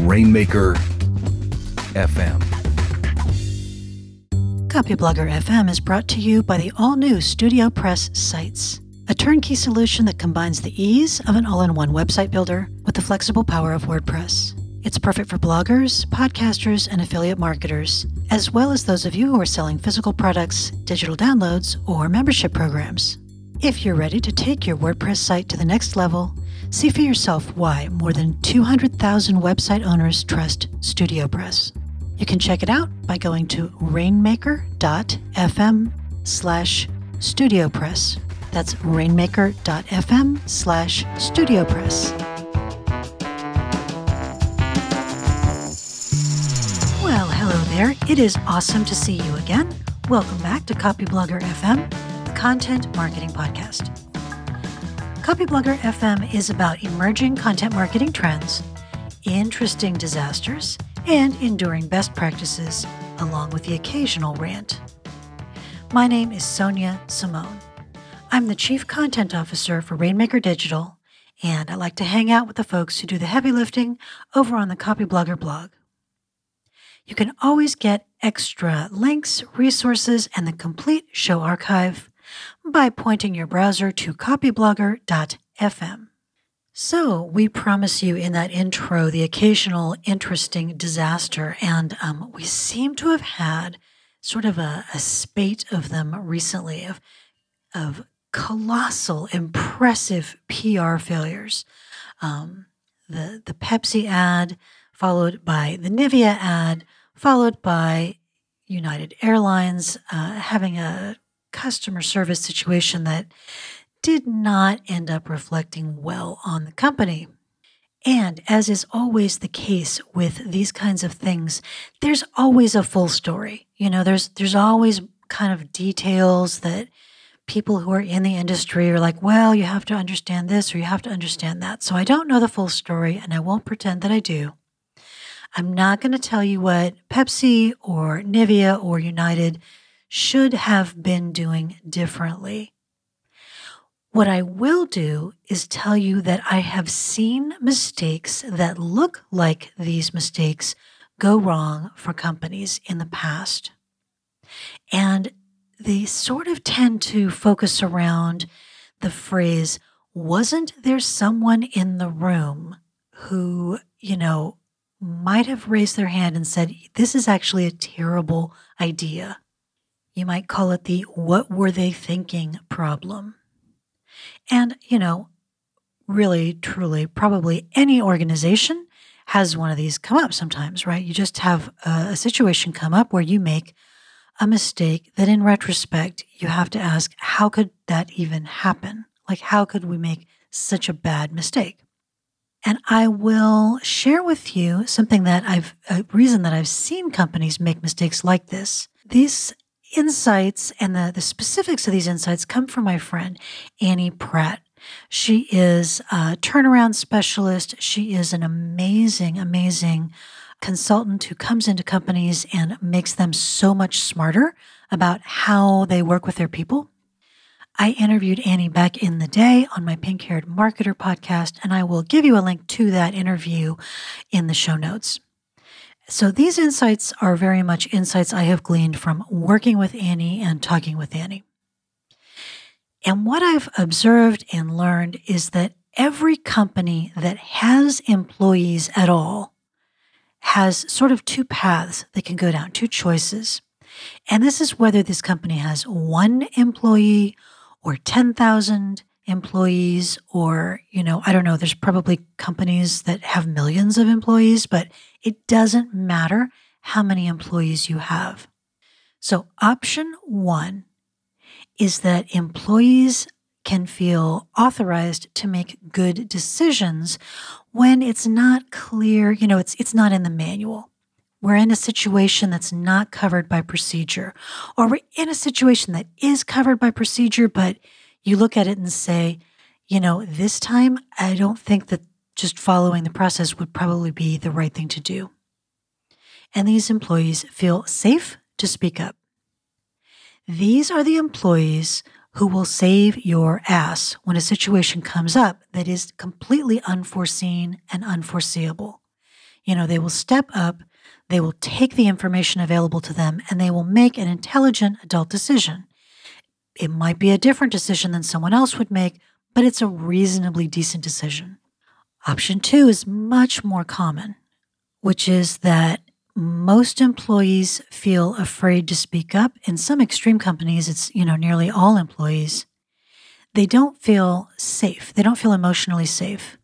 Rainmaker FM. Copyblogger FM is brought to you by the all new StudioPress sites, a turnkey solution that combines the ease of an all in one website builder with the flexible power of WordPress. It's perfect for bloggers, podcasters, and affiliate marketers, as well as those of you who are selling physical products, digital downloads, or membership programs. If you're ready to take your WordPress site to the next level, see for yourself why more than 200,000 website owners trust StudioPress. You can check it out by going to rainmaker.fm slash studiopress. That's rainmaker.fm slash studiopress. Well, hello there. It is awesome to see you again. Welcome back to Copyblogger FM, the content marketing podcast. Copyblogger FM is about emerging content marketing trends, interesting disasters, and enduring best practices, along with the occasional rant. My name is Sonia Simone. I'm the Chief Content Officer for Rainmaker Digital, and I like to hang out with the folks who do the heavy lifting over on the Copyblogger blog. You can always get extra links, resources, and the complete show archive by pointing your browser to copyblogger.fm. So, we promise you in that intro the occasional interesting disaster, and um, we seem to have had sort of a, a spate of them recently of, of colossal, impressive PR failures. Um, the, the Pepsi ad, followed by the Nivea ad, followed by United Airlines uh, having a customer service situation that did not end up reflecting well on the company. And as is always the case with these kinds of things, there's always a full story. You know, there's there's always kind of details that people who are in the industry are like, well, you have to understand this or you have to understand that. So I don't know the full story and I won't pretend that I do. I'm not going to tell you what Pepsi or Nivea or United should have been doing differently. What I will do is tell you that I have seen mistakes that look like these mistakes go wrong for companies in the past. And they sort of tend to focus around the phrase, wasn't there someone in the room who, you know, might have raised their hand and said, this is actually a terrible idea? You might call it the what were they thinking problem. And, you know, really, truly, probably any organization has one of these come up sometimes, right? You just have a, a, situation come up where you make a mistake that in retrospect, you have to ask, how could that even happen? Like, how could we make such a bad mistake? And I will share with you something that I've, a reason that I've seen companies make mistakes like this. These insights and the, the specifics of these insights come from my friend, Annie Pratt. She is a turnaround specialist. She is an amazing, amazing consultant who comes into companies and makes them so much smarter about how they work with their people. I interviewed Annie back in the day on my Pink Haired Marketer podcast, and I will give you a link to that interview in the show notes. So these insights are very much insights I have gleaned from working with Annie and talking with Annie. And what I've observed and learned is that every company that has employees at all has sort of two paths that can go down, two choices. And this is whether this company has one employee or 10,000 employees or you know i don't know there's probably companies that have millions of employees but it doesn't matter how many employees you have. So option 1 is that employees can feel authorized to make good decisions when it's not clear you know it's it's not in the manual. We're in a situation that's not covered by procedure or we're in a situation that is covered by procedure but you look at it and say, you know, this time I don't think that just following the process would probably be the right thing to do. And these employees feel safe to speak up. These are the employees who will save your ass when a situation comes up that is completely unforeseen and unforeseeable. You know, they will step up, they will take the information available to them, and they will make an intelligent adult decision. It might be a different decision than someone else would make, but it's a reasonably decent decision. Option two is much more common, which is that most employees feel afraid to speak up. In some extreme companies, it's, you know, nearly all employees. They don't feel safe. They don't feel emotionally safe.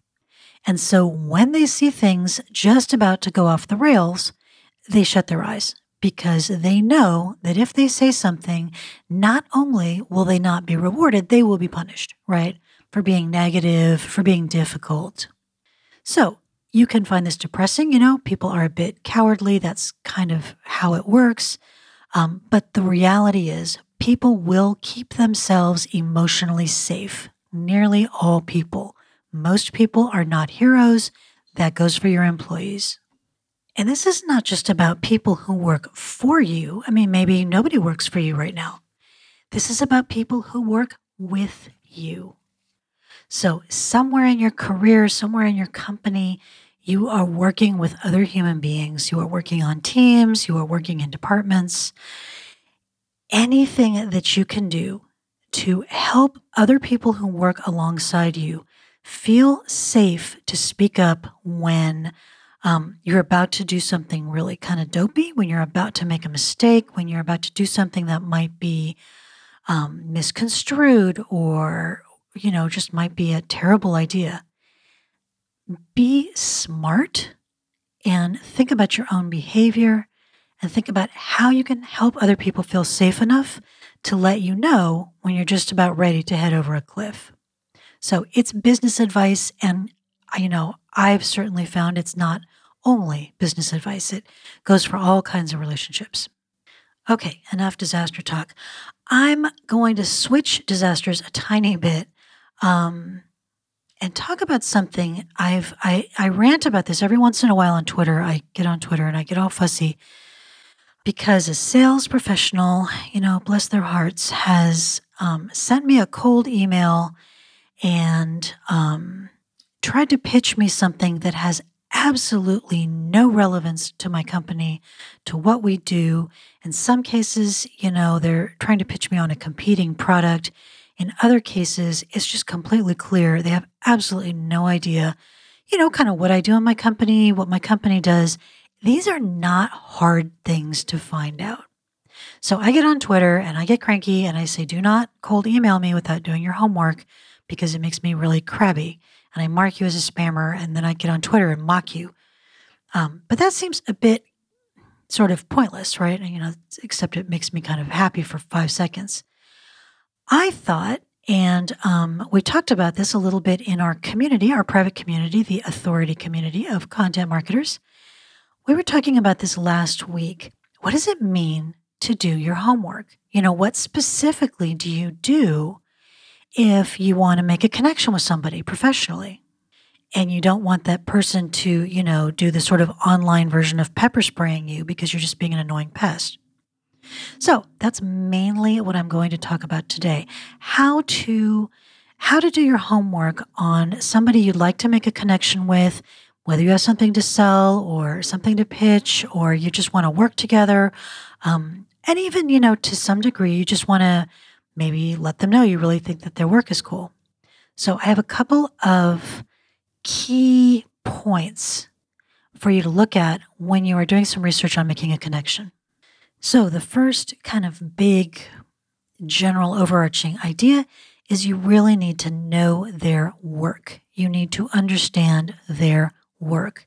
And so when they see things just about to go off the rails, they shut their eyes because they know that if they say something, not only will they not be rewarded, they will be punished, right? For being negative, for being difficult. So you can find this depressing. You know, people are a bit cowardly. That's kind of how it works. Um, but the reality is, people will keep themselves emotionally safe. Nearly all people. Most people are not heroes. That goes for your employees. And this is not just about people who work for you. I mean, maybe nobody works for you right now. This is about people who work with you. So, somewhere in your career, somewhere in your company, you are working with other human beings. You are working on teams, you are working in departments. Anything that you can do to help other people who work alongside you feel safe to speak up when um, you're about to do something really kind of dopey, when you're about to make a mistake, when you're about to do something that might be um, misconstrued or, you know, just might be a terrible idea be smart and think about your own behavior and think about how you can help other people feel safe enough to let you know when you're just about ready to head over a cliff. So it's business advice. And, you know, I've certainly found it's not only business advice, it goes for all kinds of relationships. Okay, enough disaster talk. I'm going to switch disasters a tiny bit. Um, and talk about something I've I, I rant about this every once in a while on Twitter. I get on Twitter and I get all fussy because a sales professional, you know, bless their hearts, has um, sent me a cold email and um, tried to pitch me something that has absolutely no relevance to my company, to what we do. In some cases, you know, they're trying to pitch me on a competing product. In other cases, it's just completely clear. They have absolutely no idea, you know, kind of what I do in my company, what my company does. These are not hard things to find out. So I get on Twitter and I get cranky and I say, do not cold email me without doing your homework because it makes me really crabby. And I mark you as a spammer and then I get on Twitter and mock you. Um, but that seems a bit sort of pointless, right? You know, except it makes me kind of happy for five seconds. I thought, and um, we talked about this a little bit in our community, our private community, the authority community of content marketers. We were talking about this last week. What does it mean to do your homework? You know, what specifically do you do if you want to make a connection with somebody professionally? And you don't want that person to, you know, do the sort of online version of pepper spraying you because you're just being an annoying pest. So that's mainly what I'm going to talk about today. How to how to do your homework on somebody you'd like to make a connection with, whether you have something to sell or something to pitch, or you just want to work together. Um, and even, you know, to some degree, you just want to maybe let them know you really think that their work is cool. So I have a couple of key points for you to look at when you are doing some research on making a connection. So, the first kind of big general overarching idea is you really need to know their work. You need to understand their work.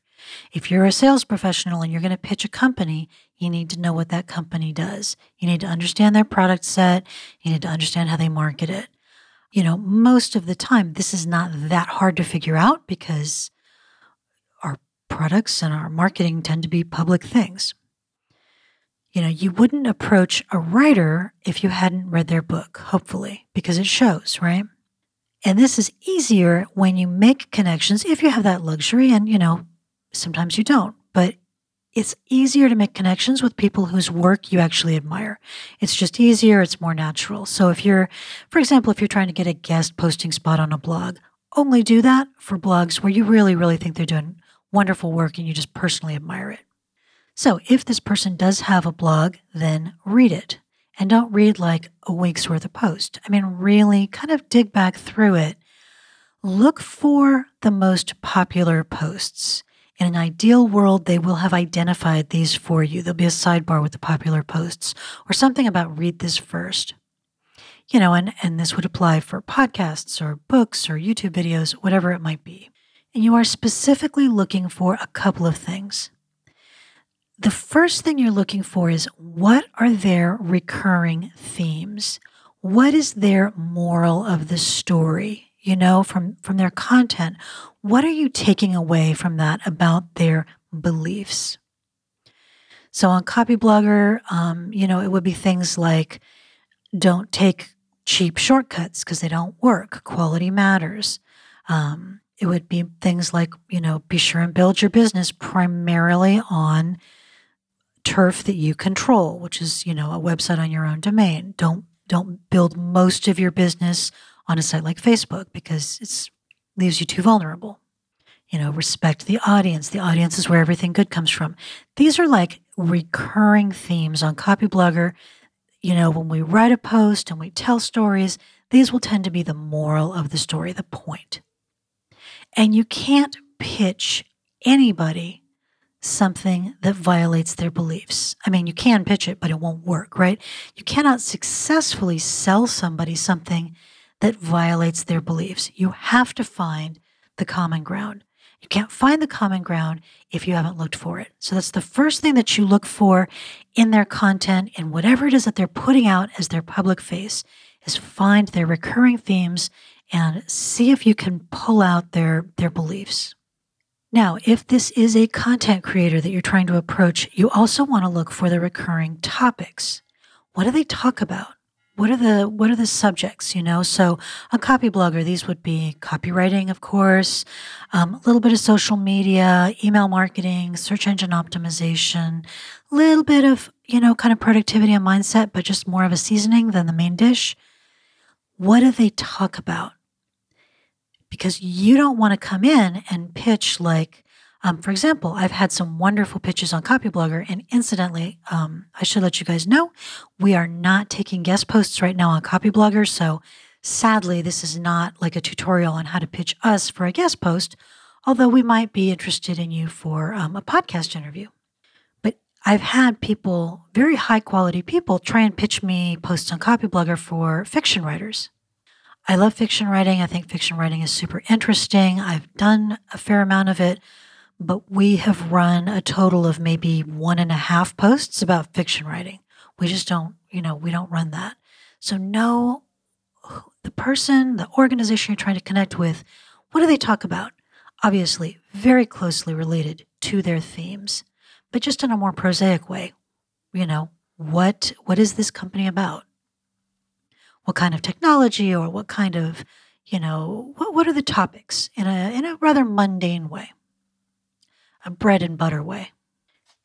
If you're a sales professional and you're going to pitch a company, you need to know what that company does. You need to understand their product set. You need to understand how they market it. You know, most of the time, this is not that hard to figure out because our products and our marketing tend to be public things you know, you wouldn't approach a writer if you hadn't read their book, hopefully, because it shows, right? And this is easier when you make connections if you have that luxury, and, you know, sometimes you don't, but it's easier to make connections with people whose work you actually admire. It's just easier, it's more natural. So if you're, for example, if you're trying to get a guest posting spot on a blog, only do that for blogs where you really, really think they're doing wonderful work and you just personally admire it. So if this person does have a blog, then read it. And don't read like a week's worth of post. I mean, really kind of dig back through it. Look for the most popular posts. In an ideal world, they will have identified these for you. There'll be a sidebar with the popular posts or something about read this first. You know, and, and this would apply for podcasts or books or YouTube videos, whatever it might be. And you are specifically looking for a couple of things the first thing you're looking for is what are their recurring themes? What is their moral of the story? You know, from, from their content, what are you taking away from that about their beliefs? So on Copyblogger, um, you know, it would be things like don't take cheap shortcuts because they don't work. Quality matters. Um, it would be things like, you know, be sure and build your business primarily on turf that you control, which is, you know, a website on your own domain. Don't don't build most of your business on a site like Facebook because it leaves you too vulnerable. You know, respect the audience. The audience is where everything good comes from. These are like recurring themes on Copyblogger. You know, when we write a post and we tell stories, these will tend to be the moral of the story, the point. And you can't pitch anybody something that violates their beliefs. I mean, you can pitch it, but it won't work, right? You cannot successfully sell somebody something that violates their beliefs. You have to find the common ground. You can't find the common ground if you haven't looked for it. So that's the first thing that you look for in their content and whatever it is that they're putting out as their public face is find their recurring themes and see if you can pull out their their beliefs. Now, if this is a content creator that you're trying to approach, you also want to look for the recurring topics. What do they talk about? What are the what are the subjects? You know, so a Copyblogger these would be copywriting, of course, um, a little bit of social media, email marketing, search engine optimization, a little bit of you know kind of productivity and mindset, but just more of a seasoning than the main dish. What do they talk about? because you don't want to come in and pitch like, um, for example, I've had some wonderful pitches on Copyblogger, and incidentally, um, I should let you guys know we are not taking guest posts right now on Copyblogger. So sadly, this is not like a tutorial on how to pitch us for a guest post, although we might be interested in you for um, a podcast interview. But I've had people, very high quality people, try and pitch me posts on Copyblogger for fiction writers. I love fiction writing. I think fiction writing is super interesting. I've done a fair amount of it, but we have run a total of maybe one and a half posts about fiction writing. We just don't, you know, we don't run that. So know the person, the organization you're trying to connect with, what do they talk about? Obviously, very closely related to their themes, but just in a more prosaic way. You know, what what is this company about? what kind of technology or what kind of, you know, what, what are the topics in a, in a rather mundane way, a bread and butter way.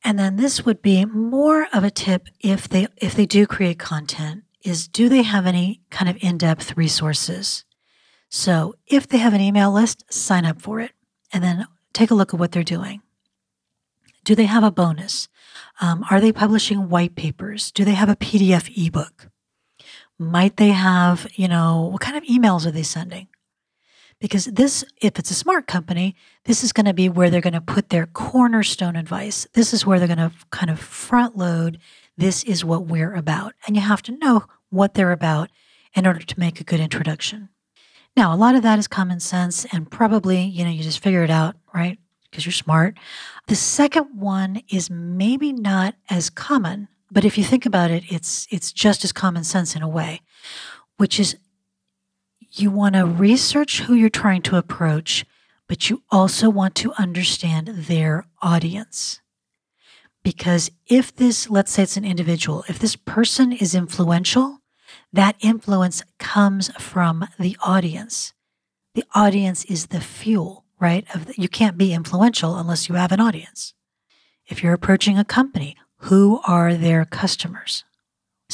And then this would be more of a tip if they if they do create content is do they have any kind of in-depth resources? So if they have an email list, sign up for it and then take a look at what they're doing. Do they have a bonus? Um, are they publishing white papers? Do they have a PDF ebook? Might they have, you know, what kind of emails are they sending? Because this, if it's a smart company, this is going to be where they're going to put their cornerstone advice. This is where they're going to kind of front load. This is what we're about. And you have to know what they're about in order to make a good introduction. Now, a lot of that is common sense and probably, you know, you just figure it out, right? Because you're smart. The second one is maybe not as common, but if you think about it, it's it's just as common sense in a way, which is you want to research who you're trying to approach, but you also want to understand their audience. Because if this, let's say it's an individual, if this person is influential, that influence comes from the audience. The audience is the fuel, right? Of the, you can't be influential unless you have an audience. If you're approaching a company, who are their customers?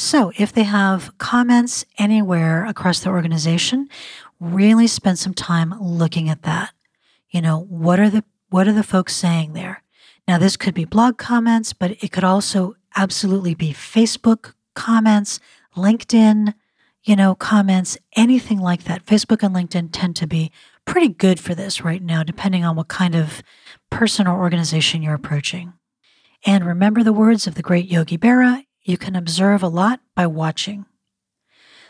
So, if they have comments anywhere across the organization, really spend some time looking at that. You know, what are the What are the folks saying there? Now, this could be blog comments, but it could also absolutely be Facebook comments, LinkedIn, you know, comments, anything like that. Facebook and LinkedIn tend to be pretty good for this right now, depending on what kind of person or organization you're approaching. And remember the words of the great Yogi Berra you can observe a lot by watching.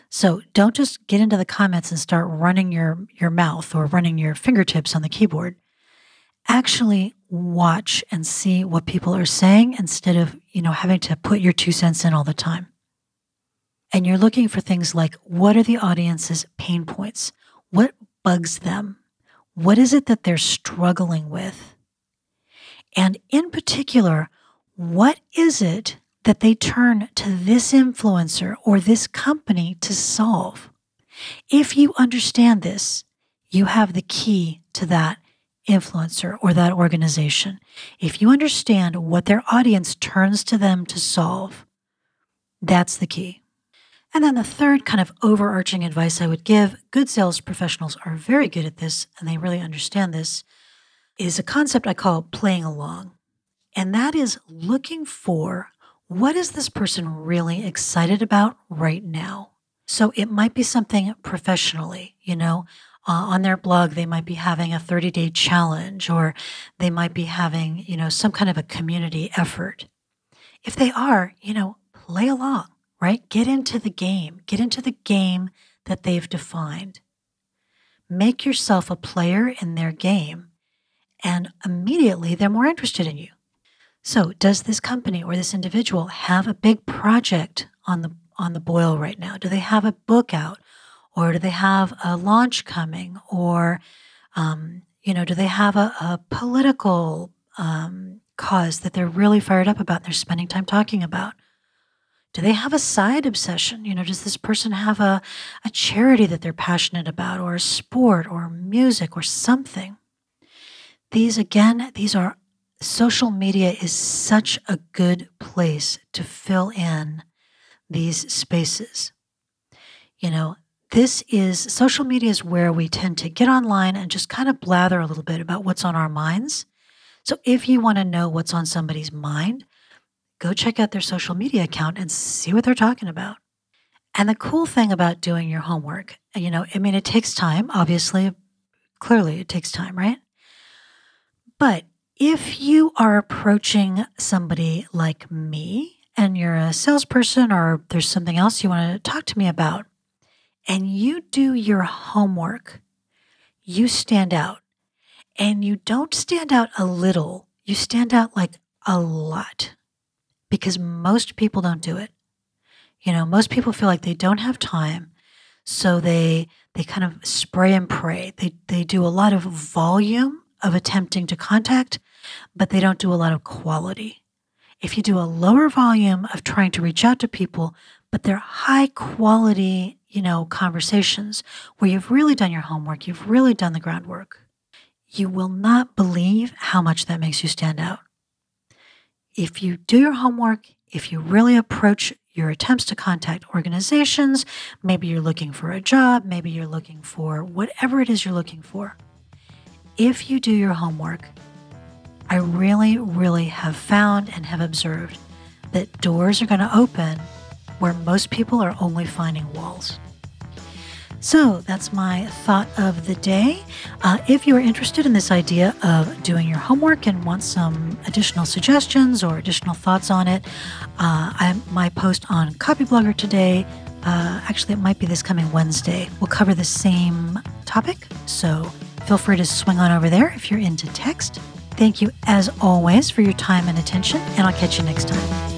So don't just get into the comments and start running your, your mouth or running your fingertips on the keyboard. Actually watch and see what people are saying instead of, you know, having to put your two cents in all the time. And you're looking for things like what are the audience's pain points? What bugs them? What is it that they're struggling with? And in particular, what is it that they turn to this influencer or this company to solve? If you understand this, you have the key to that influencer or that organization. If you understand what their audience turns to them to solve, that's the key. And then the third kind of overarching advice I would give good sales professionals are very good at this and they really understand this is a concept I call playing along. And that is looking for what is this person really excited about right now? So it might be something professionally, you know, uh, on their blog, they might be having a 30 day challenge or they might be having, you know, some kind of a community effort. If they are, you know, play along right? Get into the game, get into the game that they've defined. Make yourself a player in their game, and immediately they're more interested in you. So, does this company or this individual have a big project on the on the boil right now? Do they have a book out, or do they have a launch coming, or um, you know, do they have a, a political um, cause that they're really fired up about? And they're spending time talking about. Do they have a side obsession? You know, does this person have a, a charity that they're passionate about, or a sport, or music, or something? These, again, these are social media is such a good place to fill in these spaces. You know, this is social media is where we tend to get online and just kind of blather a little bit about what's on our minds. So if you want to know what's on somebody's mind, go check out their social media account and see what they're talking about. And the cool thing about doing your homework, you know, I mean, it takes time, obviously, clearly it takes time, right? But if you are approaching somebody like me and you're a salesperson or there's something else you want to talk to me about, and you do your homework, you stand out. And you don't stand out a little, you stand out like a lot because most people don't do it. You know, most people feel like they don't have time, so they they kind of spray and pray. They they do a lot of volume of attempting to contact, but they don't do a lot of quality. If you do a lower volume of trying to reach out to people, but they're high quality, you know, conversations where you've really done your homework, you've really done the groundwork, you will not believe how much that makes you stand out if you do your homework, if you really approach your attempts to contact organizations, maybe you're looking for a job, maybe you're looking for whatever it is you're looking for. If you do your homework, I really, really have found and have observed that doors are going to open where most people are only finding walls. So that's my thought of the day. Uh, if you are interested in this idea of doing your homework and want some additional suggestions or additional thoughts on it, uh, I, my post on Copyblogger today, uh, actually, it might be this coming Wednesday, will cover the same topic. So feel free to swing on over there if you're into text. Thank you, as always, for your time and attention, and I'll catch you next time.